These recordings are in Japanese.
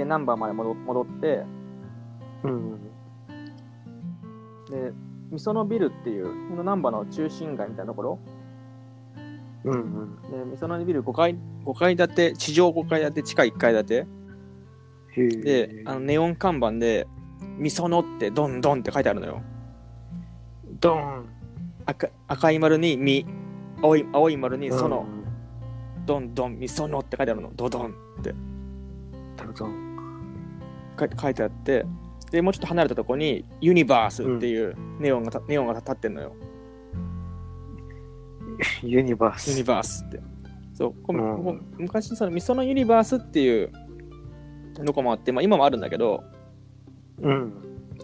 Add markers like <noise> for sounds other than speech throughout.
で、ナンバーまで戻戻って、うん。で、みそのビルっていう、このナンバーの中心街みたいなところ、うんうん。で、みそのビル5階、5階建て、地上5階建て、地下1階建て。で、あのネオン看板で、みそのってドンドンって書いてあるのよ。ドン。赤赤い丸にみ、青い青い丸にその、うん。ドンドン、みそのって書いてあるの。ドドンってドン。書いて書いてあって、で、もうちょっと離れたとこに、ユニバースっていうネオンがた、ネオンが立ってんのよ。ユニバース。ユニバースって。そう、こうんここ昔、そのみそのユニバースっていうのこもあって、まあ今もあるんだけど、うん。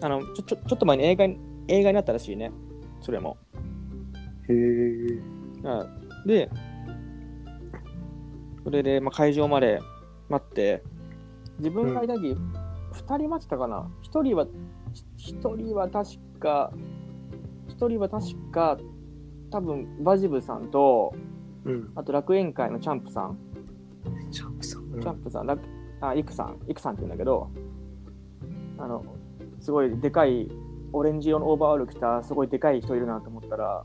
あの、ちょ、ちょ、ちょっと前に映画に、映画になったらしいね。それも。へえ。うんで、それで、まあ、会場まで待って、自分がいた時、二人待ってたかな。一人は、一人は確か、一人は確か、多分バジブさんと、うん。あと楽園会のチャンプさん、チャンプさん。チャンプさん、楽あ、イクさん、イクさんって言うんだけど、あの、すごいでかい、オレンジ色のオーバーオール着た、すごいでかい人いるなと思ったら、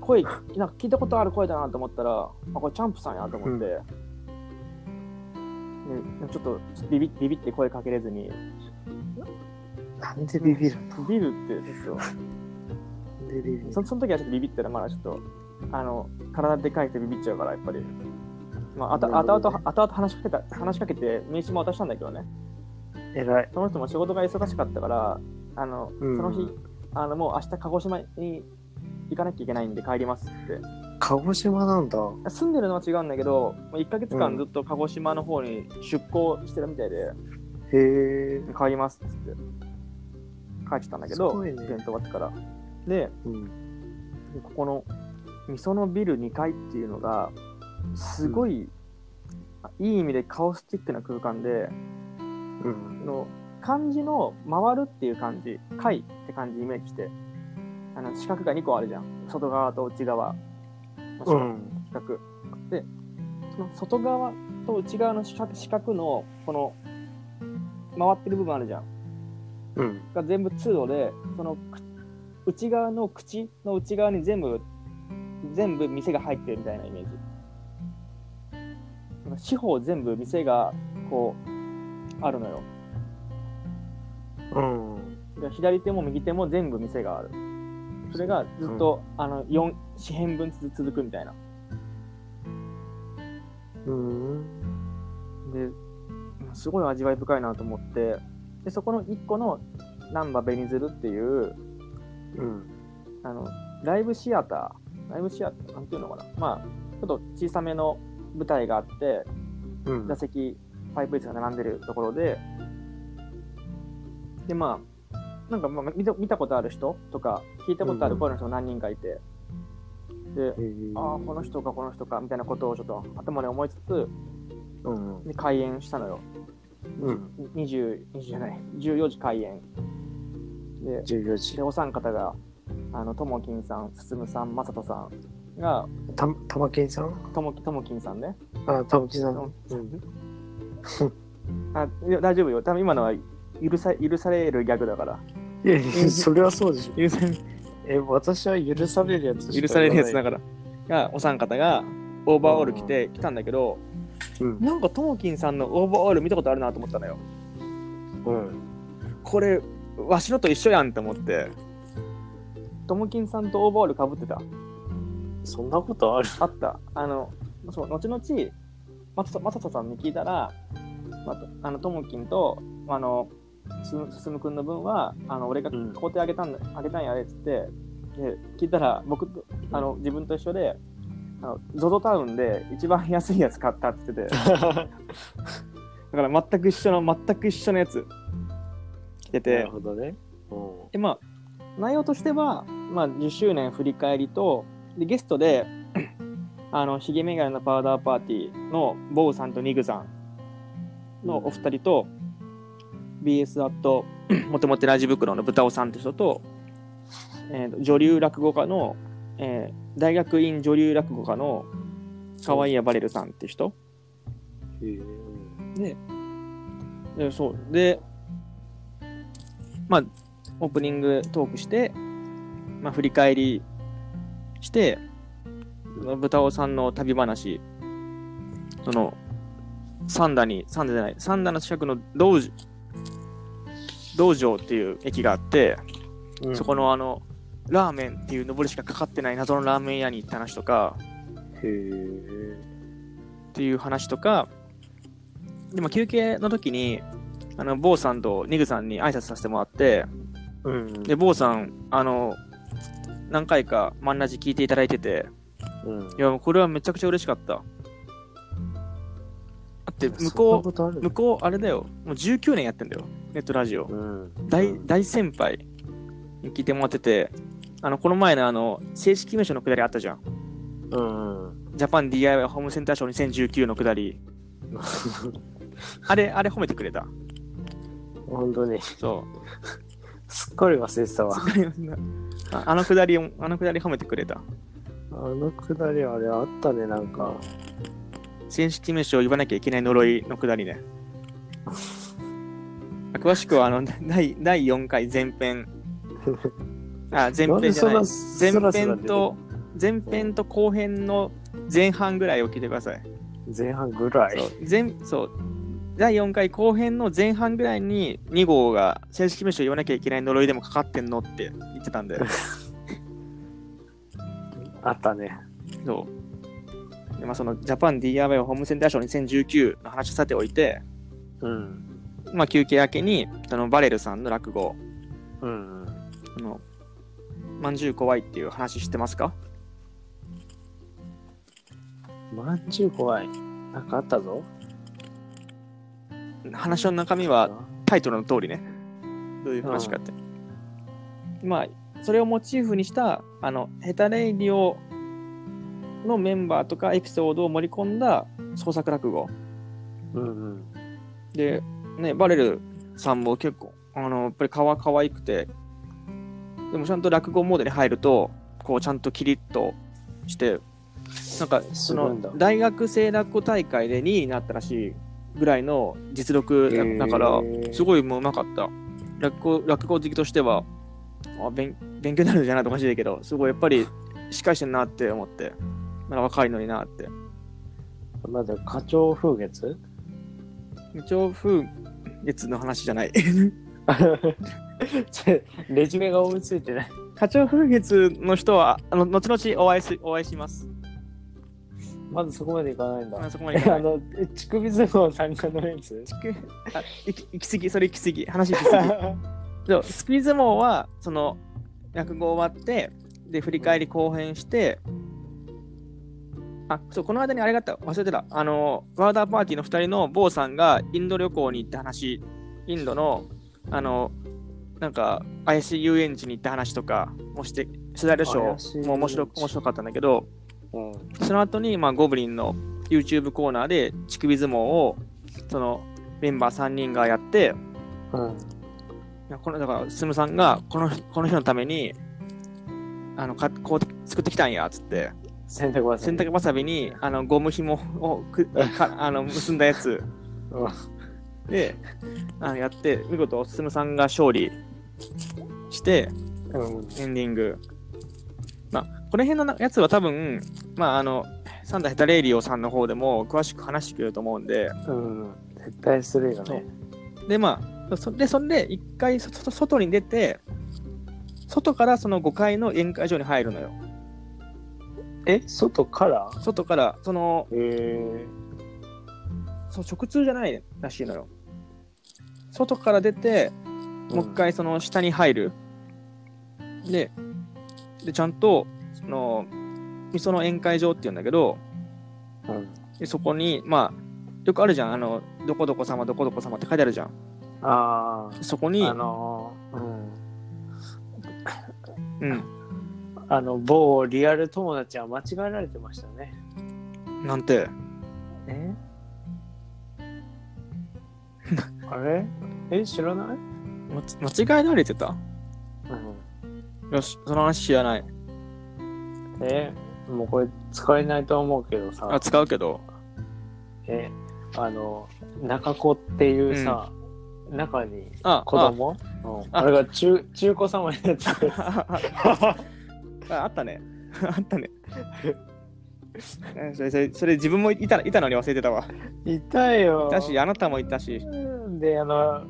声、なんか聞いたことある声だなと思ったら、あ、これチャンプさんやと思って、でちょっとビビビビって声かけれずに、なんでビビるの？ビビるって、ちょっなんでビビる？と、そその時はちょっとビビってたら、まだちょっと、あの、体でかい人ビビっちゃうから、やっぱり。まあ、あたなるほどね後々、後々話しかけた、話しかけて、名刺も渡したんだけどね。偉い。その人も仕事が忙しかったから、あの、うんその日、あの、もう明日鹿児島に行かなきゃいけないんで帰りますって。鹿児島なんだ。住んでるのは違うんだけど、もう1ヶ月うん間ずっと鹿児島の方に出向してるみたいで、へえ。帰りますっつって。帰ってたんだけど、ねイベント終わってから。で、うん。でここの、みそのビル2階っていうのが、すごい、いい意味でカオスティックな空間で、うん。の漢字の回るっていう漢字、回って漢字イメージして、あの四角が2個あるじゃん。外側と内側の四角。うん。四角で、その外側と内側の四角四角のこの回ってる部分あるじゃん。うん。が全部通路で、そのく内側の口の内側に全部、全部店が入ってるみたいなイメージ。四方全部店がこう、あるのよ。うん。で左手も右手も全部店がある。それがずっと、あの4四辺分つ続くみたいな。うん。で、すごい味わい深いなと思って、でそこの1個の難波ベニズルっていううん。あのライブシアター、ライブシアター、なんていうのかな、まあ、ちょっと小さめの舞台があって、うん座。席、パイプ椅子が並んでるところで、で、まあ、なんか、まあ、見た見たことある人とか、聞いたことある声の人が何人かいて、で、ああ、この人か、この人か、みたいなことをちょっと頭で思いつつ、うん。で開演したのよ。うん。20、20じゃない、14時開演。で、14時で。お三方が、あの、ともきんさん、すすむさん、まさとさんが、た、たまけんさん？ともき、ともきんさんね。あ、たまけんさん。ううんん。<laughs> あいや大丈夫よ。多分今のは許さ許されるギャグだから。いやいや、<laughs> それはそうでしょ。許されえ、私は許されるやつ許されるやつだかから。が、お三方がオーバーオール着て来たんだけど、ら。うん。なんかともきんさんのオーバーオール見たことあるなと思ったのよ。うん。これ、わしのと一緒やんって思って。ともきんさんとオーバーオールかぶってた？そんなことある？あった。あの、そう、後々、まさまさとさんに聞いたら、まとあの、ともきんと、あの、すすすむくんの分は、あの、俺がうん。買うてあげたんだ、あげたんやでっつって、で、聞いたら、僕と、あの、自分と一緒で、あの、ゾゾタウンで一番安いやつ買ったって言ってて、<laughs> だから全く一緒の、全く一緒のやつ。着てなてる、ほどね。うで、まあ、内容としては、まあ、10周年振り返りと、で、ゲストで、<clears throat> あの、ヒゲメガネのパウダーパーティーのボウさんとニグさんのお二人と、BS アット、もともとラジ袋の豚尾さんって人と、えーと女流落語家の、えー大学院女流落語家の河合バレルさんって人ん。へえで、で、そう。で、まあ、オープニングトークして、まあ、振り返りして、豚尾さんの旅話、その、三田に、三田じゃない、三田の近くの道場、道場っていう駅があって、うんそこのあの、ラーメンっていう上りしかかかってない謎のラーメン屋に行った話とか、へえ。っていう話とか、でも休憩の時に、あの、坊さんとニグさんに挨拶させてもらって、うん。で、坊さん、あの、何回かマンナジ聞いていただいてて、うん。いや、もうこれはめちゃくちゃ嬉しかった。だって、向こう、向こう、あれだよ、もう19年やってんだよ、ネットラジオ。うん。大、大先輩に聞いてもらってて、あの、この前のあの、正式名称のくだりあったじゃん。うん。うん。ジャパン DIY ホームセンターショー2019のくだり。あれ、あれ褒めてくれた？本当に、そう。すっかり忘れてたわ。ああのくだりを、あのくだり褒めてくれた？あのくだりあれあったね、なんか。正式名称を言わなきゃいけない呪いのくだりね。<laughs> 詳しくは、あの、第第4回前編。<laughs> あ、前編じゃない。前編と、前編と後編の前半ぐらいを聞いてください。前半ぐらい？そう、前、そう。第4回後編の前半ぐらいに2号が正式名称言わなきゃいけない呪いでもかかってんのって言ってたんで。<laughs> あったね。そう。でまあ、そのジャパン DIY ホームセンターショー2019の話さておいて、うん。まあ、休憩明けにそのバレルさんの落語、うん。あの、まんじゅう怖いっていう話知ってますか？まんじゅう怖い。なんかあったぞ。話の中身はタイトルの通りね。どういう話かって。まあ、それをモチーフにした、あの、ヘタレイディオのメンバーとかエピソードを盛り込んだ創作落語。うんうん。で、ね、バレルさんも結構、あの、やっぱり顔可愛くて、でもちゃんと落語モードに入ると、こうちゃんとキリッとして、なんか、その大学生落語大会で2位になったらしいぐらいの実力だだからすごいもううまかった。落語、落語好きとしては、あ勉勉強になるんじゃないとおかしいけど、すごいやっぱりしっかりしてんなって思って、まだ若いのになって。まだ花鳥風月？一応風月の話じゃない。<laughs> ちょレジュメが追いついてない。課長風月の人は、あの、後々お会いす、お会いします。まずそこまでいかないんだ。あそこまでいえ、かない。<laughs> あの、え乳首相撲参加のやつ？あ、行き行き過ぎ、それ行き過ぎ。話行き過ぎ。<laughs> そう、スピー相撲は、その、落語終わって、で、振り返り後編して、あ、そう、この間にあれがあった、忘れてた。あの、ワーダーパーティーの2人の坊さんがインド旅行に行った話、インドの、あの、なんか、怪しい遊園地に行った話とかもして、スライドショーも面白面白かったんだけど、うん。その後に、まあ、ゴブリンの YouTube コーナーで乳首相撲を、その、メンバー3人がやって、うん。いやこのだから、スムさんがこの日この日のために、あのかこう作ってきたんやっつって、洗濯バサミ洗濯ばさびにあのゴム紐をくか <laughs> あの結んだやつであのやって、見事、スムさんが勝利して、うん。エンディング。まあ、この辺のなやつは多分、まあ、あの、サンダーヘタレイリオさんの方でも詳しく話してくれると思うんで、うん。絶対するよね。で、まあ、そで、それで一回そそ外に出て、外からその5階の宴会場に入るのよ。え、外から？外から、その、えそう直通じゃないらしいのよ。外から出て、ー、もう一回その下に入る。で、で、ちゃんと、その、みその宴会場って言うんだけど、うん。うん。でそこに、まあ、よくあるじゃん。あの、どこどこ様、どこどこ様って書いてあるじゃん。あそこに、あ、あのー、うん。うん。あの、某リアル友達は間違えられてましたね。なんて、え？<laughs> あれ？え、知らない？ま間違えられてた？うん。よし、その話知らない。え、もうこれ使えないと思うけどさあ、、使うけど。え、あの、中子っていうさ、中にあ、子供？うんあれが中中古様になっちゃう。<laughs> あああったね。あったね。<laughs> うん <laughs> それそれそれ自分もいたいたのに忘れてたわ。いたよ。だし、あなたもいたし、で、あの、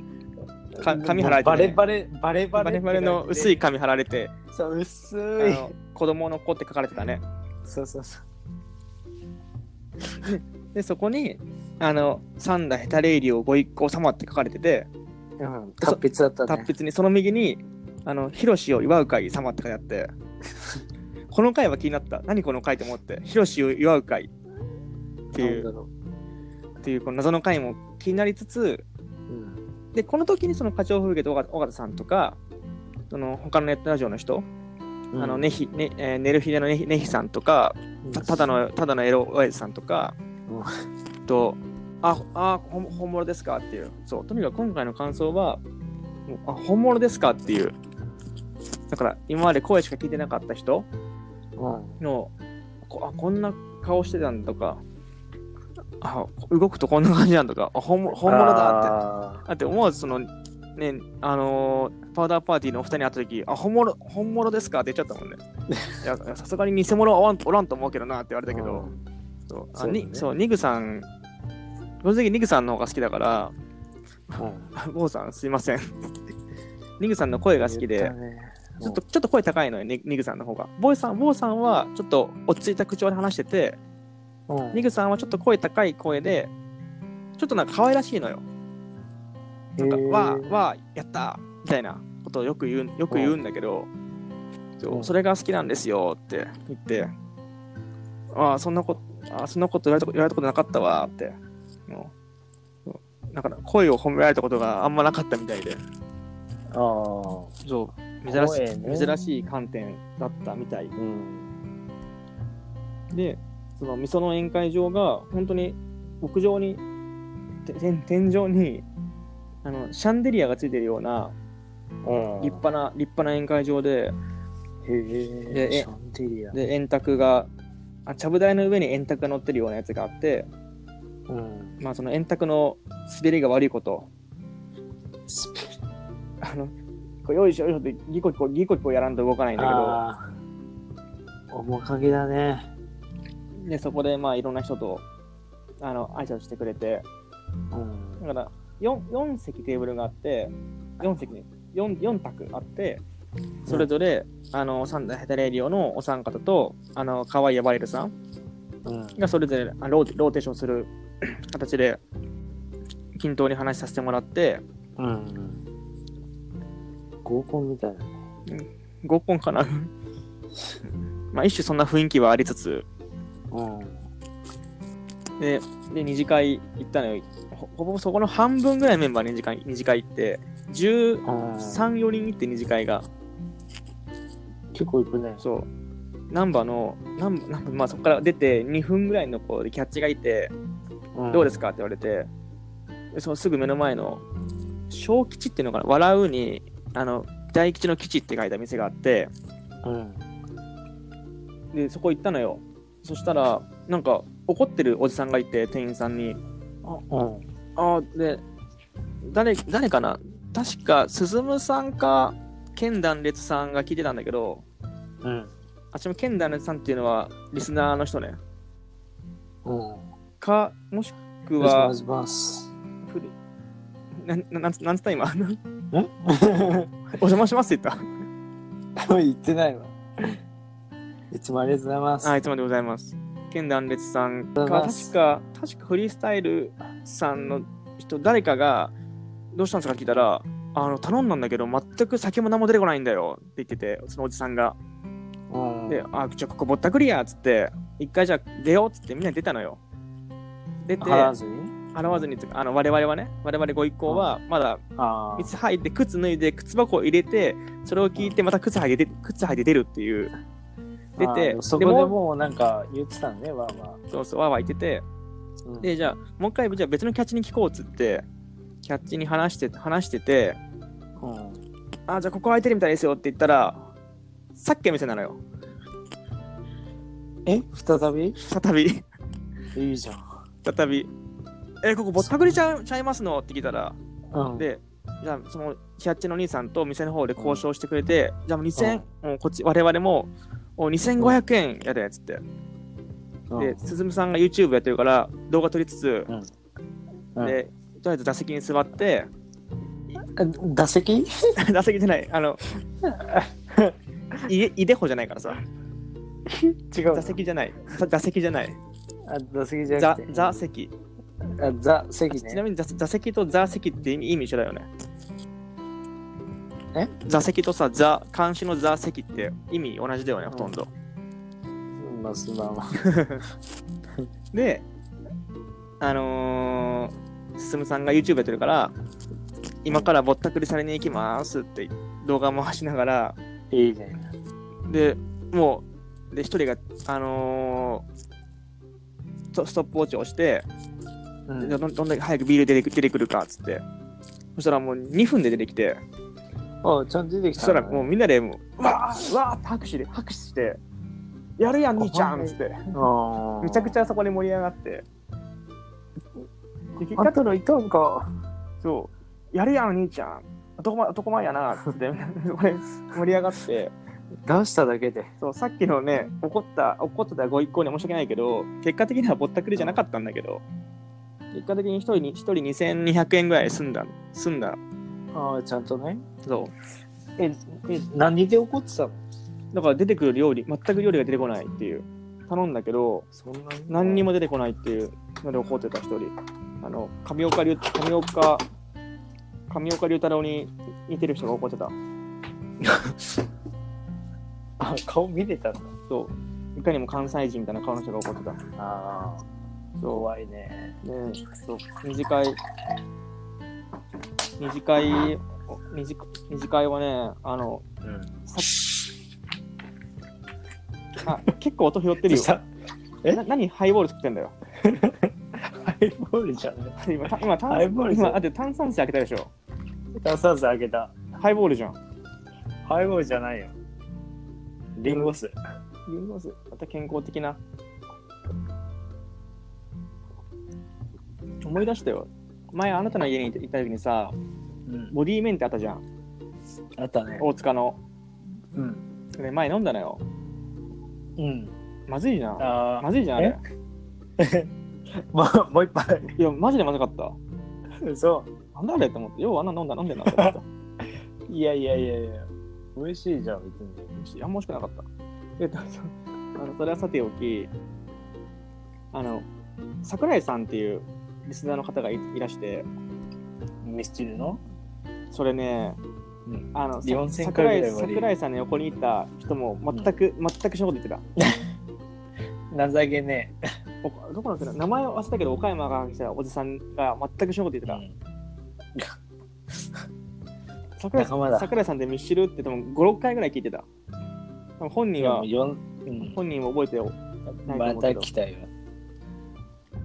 か髪貼られてねバレバレ、バレバレ。バレバレの薄い。紙貼られて、そう、薄あい。の子供の子って書かれてたね。そうそうそう。<laughs> で、そこに、あの、三代ヘタレイリオご一行様って書かれてて、うん、達筆だったね。達筆にその右に、あの、ヒロシを祝う会様って書いてあって、この会は気になった。何この会と思って、ヒロシを祝う会っていう、っていうこの謎の会も気になりつつ、う。うん。で、この時にその課長風景と尾形さんとか、その他のネットラジオの人、あの、ねひ、ね、えー、ネルヒデのねひねひさんとか、たただの、ただのエロ親父さんとか、と、あ、あ、ほん本物ですかっていう。そう、とにかく今回の感想は、あ、本物ですかっていう。だから、今まで声しか聞いてなかった人うん。の、こあ、こんな顔してたんだとか、あ、動くとこんな感じなんとか、あ、本物本物だって。だだって思わずその、ね、あのーパウダーパーティーのお二人に会った時、あ、本物、本物ですかって言っちゃったもんね。<laughs> いや、さすがに偽物はおらんおらんと思うけどなって言われたけど、そうあそうだねにそう、ニグさん、正直ニグさんの方が好きだから、うん。ゴーさんすいません。ニグさんの声が好きでねちょっと、ちょっと声高いのよ、ニニグさんの方が。ボーイさん、ボーさんはちょっと落ち着いた口調で話してて、うんニグさんはちょっと声高い声で、ちょっとなんか可愛らしいのよ。なんか、わー、わー、やったーみたいなことをよく言う、よく言うんだけど、そううんそれが好きなんですよって言って、ああ、そんなこと、あーそんなこと言われたこと言われたことなかったわーって。なんか声を褒められたことがあんまなかったみたいで、ああ。そう、珍しね珍しい観点だったみたい。うん。で、その、みその宴会場が、本当に屋上に、て天天井に、あの、シャンデリアがついてるような、うん。立派な、立派な宴会場で、へえ。でえシャンデリア。で、円卓が、あ、ちゃぶ台の上に円卓が乗ってるようなやつがあって、うん。まあ、その円卓の滑りが悪いこと、あの、こうよいしょよいしょってギコギコ、ギコギコやらんと動かないんだああ。面影だね。けど、で、そこで、まあ、いろんな人と、あの、挨拶してくれて、うん。だから4、4席テーブルがあって、4席に、4, 4択あって、それぞれ、あの、サンダーヘタレーディオのお三方と、あの、可愛いバイルさんうん。がそれぞれあローテローテーションする形で、均等に話させてもらって、うん。合コンみたいなね。合コンかなまあ、一種そんな雰囲気はありつつ、うん。で、で二次会行ったのよ。ほほぼそこの半分ぐらいメンバー二次会二次会行って、13、4人行って二次会が。結構行くね。そう。ナンバーの、ナンバー、ナンバーまあそこから出て2分ぐらいの子でキャッチがいて、どうですかか？って言われて、でそのすぐ目の前の、小吉っていうのかな、笑うに、あの、大吉の吉って書いた店があって、うん。で、そこ行ったのよ。そしたら、なんか、怒ってるおじさんがいて、店員さんに。うん。ああ、で、誰、誰かな？確か、鈴むさんか、剣断裂さんが聞いてたんだけど、うん。あっちも剣断裂さんっていうのは、リスナーの人ね。うん。か、もしくはお願い、します。ふりな、ななんつなんつった今？え？<laughs> お邪魔しますって言っ言ってないわ。いつもありがとうございます。た。あ、いつもでございます。剣断裂さん確か、確かフリースタイルさんの人、誰かが、どうしたんですか聞いたら、あの、頼んだんだけど、全く酒も何も出てこないんだよって言ってて、そのおじさんが。うん。で、あ、じゃあここぼったくりやっつって、一回じゃあ出ようっつってみんなで出たのよ。出て、払わずにあの、我々はね、我々ご一行は、まだあ水入って靴脱いで靴箱を入れてそれを聞いてまた靴履いて靴履いて出るっていう。出あ。てあそこででももうなんか言ってたね、わーわそうそうわーわー言ってて。ー。うん。でじゃあもう一回じゃあ別のキャッチに聞こうっつってキャッチに話して話しててうん。あじゃあここ空いてるみたいですよって言ったらさっきの店なのよ。え？再び？再び。いいじゃん。再びえここぼったくりちゃうちゃいますの？って聞いたら。うん。でじゃあそのキャッチの兄さんと店の方で交渉してくれて、じゃあもう2000、もうこっち我々もお2500円やでっつって、で進さんが YouTube やってるから動画撮りつつ、うん。でとりあえず座席に座ってうん、打席？<laughs> 座席じゃない。あのいでいでほじゃないからさ。違う座席じゃない。座座席じゃない。あ打席じゃな座くて。座席あ座席ね。ちなみに座座席と座席って意味意味一緒だよね。え？座席とさ座監視の座席って意味同じだよねほとんど、うんまあすまん。わ <laughs> であのー、進さんが YouTube やってるから今からぼったくりされに行きますって動画回しながらいいね。でもうで一人があのーストストップウォッチを押して、うん。どんどんだけ早くビール出てく出てくるかっつって。そしたらもう2分で出てきて。あちゃんと出てきそしたたのらもうみんなでもううわーうわーって拍手で拍手してやるやん兄ちゃんっつって。あめちゃくちゃゃそこで盛り上がって。あん果たらいたんか。そう。やるやん兄ちゃん。男前男前やなっつって <laughs> 盛り上がって。出しただけで。そうさっきのね怒った怒ってたご一行に申し訳ないけど結果的にはぼったくりじゃなかったんだけど結果的に一人に一人2200円ぐらい済んだ済んだ。ああちゃんとね。そう。ええ何で怒ってたの？だから出てくる料理全く料理が出てこないっていう。頼んだけどそんなに？何にも出てこないっていう。ので怒ってた一人。あの上岡龍上岡上岡龍太郎に似てる人が怒ってた。<laughs> あ顔見れたんだ。そう。いかにも関西人みたいな顔の人が怒ってた。ああそ怖いね。うねそう二次会二次会二次二次会はねあのうん。<laughs> あ結構音拾ってるよ。さえ？な何ハイボール作ってんだよ。ハイボールじゃね今た今炭ハイボール今だって炭酸水開けたでしょ。炭酸水あげた。ハイボールじゃん。ハイボールじゃないよ。リンゴ酢。リンゴ酢。また健康的な思い出したよ。前あなたの家に行った時にさうん。ボディーメンってあったじゃん。あったね。大塚の。うん。で前飲んだのよ。うん。まずいじゃん。あまずいじゃんあれ。<laughs> もうもう一杯。いやマジでまずかった。そなんだあれって思って。ようあんな飲んだ飲んでんなって思ったういやいやいやいや。美味しいじゃん別に。あんま欲しくなかった。えっと、そあのそれはさておき、あの、桜井さんっていうリスナーの方がいいらして、ミスチルの？それね、うん。あの、さ4000桜井桜井さんの横にいた人も全く、全く一緒のこと言って <laughs> 情けねた。おどこの人だ名前忘れたけど、岡山が来たおじさんが全く一緒のこと言ってえた。<laughs> 桜井仲間だ。桜井さんってミッシュルって多分5、6回ぐらい聞いてた。本人は、うん。本人も覚えてよ。ないとま思うけど。た来たよ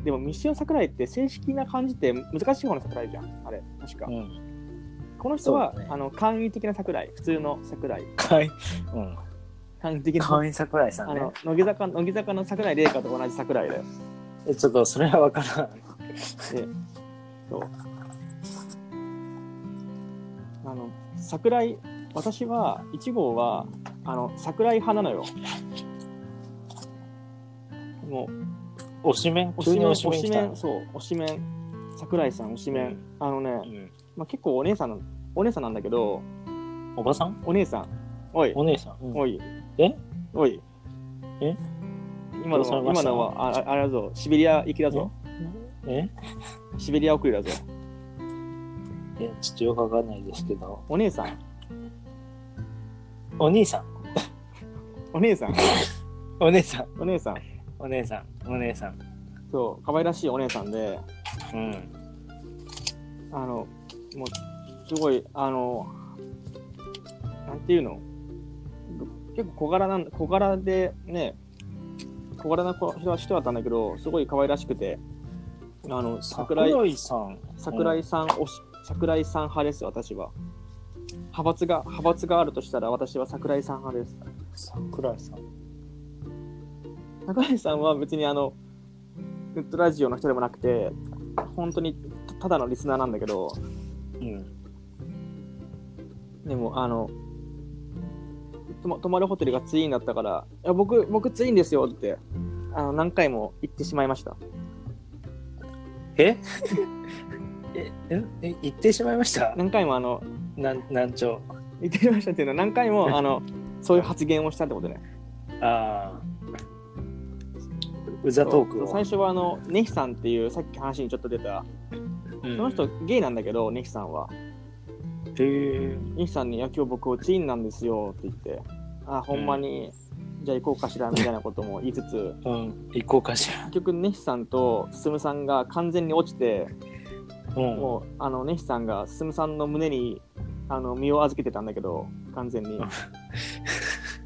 でも、ミッシ桜井って正式な感じって難しい方の桜井じゃん。あれ、確か。うんこの人は、ねあの簡易的な桜井、普通の桜井。かいうん簡易的な。会員桜井さんねあの乃木坂乃木坂の桜井玲香と同じ桜井で。えちょっとそれは分からんそう。あの、桜井、私は、1号は、あの、桜井派なのよ。もう、推しメン？推しメン、推推ししメンそう、推しメン、桜井さん、推しメン。あのね、うん。まあ、結構お姉さんの、お姉さんなんだけど、おばさん？お姉さん、おい、お姉さん？うん。おい。え？おい。え？今のは、今のは、あああれだぞ、シベリア行きだぞ。え？シベリア送りだぞ。いやちょっとよくわかんないですけど。お姉さん、お兄さん。お姉さん、<laughs> お姉さん。お姉さん。お姉さん。お姉さん。そう、可愛らしいお姉さんで、うん。あの、もう、すごい、あの、なんていうの？結構小柄なん小柄でね、小柄な子人だったんだけど、すごい可愛らしくて、あの、桜井、桜井さん。桜井さん推し、桜井さん派です、私は。派閥が、派閥があるとしたら、私は桜井さん派です。桜井さん桜井さんは別にあの、ネットラジオの人でもなくて、本当にたただのリスナーなんだけど、うんでも、あの、泊ま泊まるホテルがツインだったから、いや僕、僕ツインですよって、あの、何回も言ってしまいました。え？<laughs> え、え、え言ってしまいました？何回もあの、なん、難聴。言ってしまいましたっていうのは何回も、あの、<laughs> そういう発言をしたってことね。ああ。うざトークを。最初はあの、ネヒさんっていう、さっき話にちょっと出た、うんその人ゲイなんだけど、ネヒさんは。へえ。ネヒさんに、いや、今日僕ツインなんですよって言って、あ、ほんまに、じゃあ行こうかしらみたいなことも言いつつ、うん。行こうかしら。結局ネヒさんと進さんが完全に落ちて、うん。もうあのネヒさんが進さんの胸にあの身を預けてたんだけど完全にうん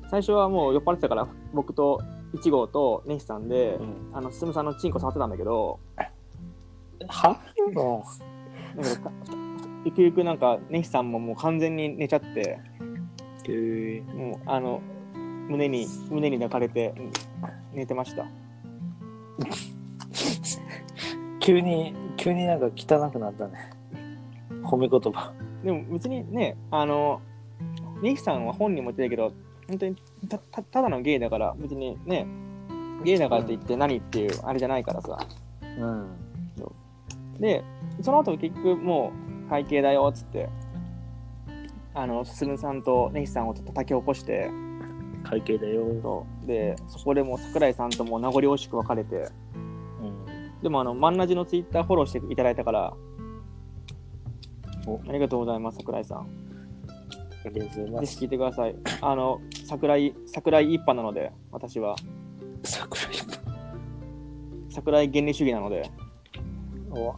最初はもう酔っ払ってたから僕と1号とネヒさんで、うんあの進さんのチンコ触ってたんだけどは？うだからかゆくゆくなんかネヒさんももう完全に寝ちゃってん。へえ。もうあの胸に胸に抱かれてうん寝てました急に、急になんか汚くなったね。褒め言葉。でも別にねあのネヒさんは本人も言ってたけど本当にたたただのゲイだから別にねゲイだからといって何っていうあれじゃないからさうん。でその後結局もう会計だよっつってあの進さんとネヒさんを叩き起こして会計だよ。そうでそこでもう桜井さんとも名残惜しく別れてうん。でもあのマンナジのツイッターフォローしていただいたからおありがとうございます桜井さんありがとうございます。ぜひ聞いてください。あの桜井桜井一派なので私は。桜井桜井原理主義なので。お。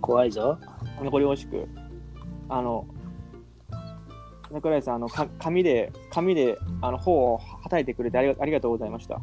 怖いぞ。残り惜しく。あの桜井さんあのか紙で紙であの頬をはたいてくれてありがありがとうございました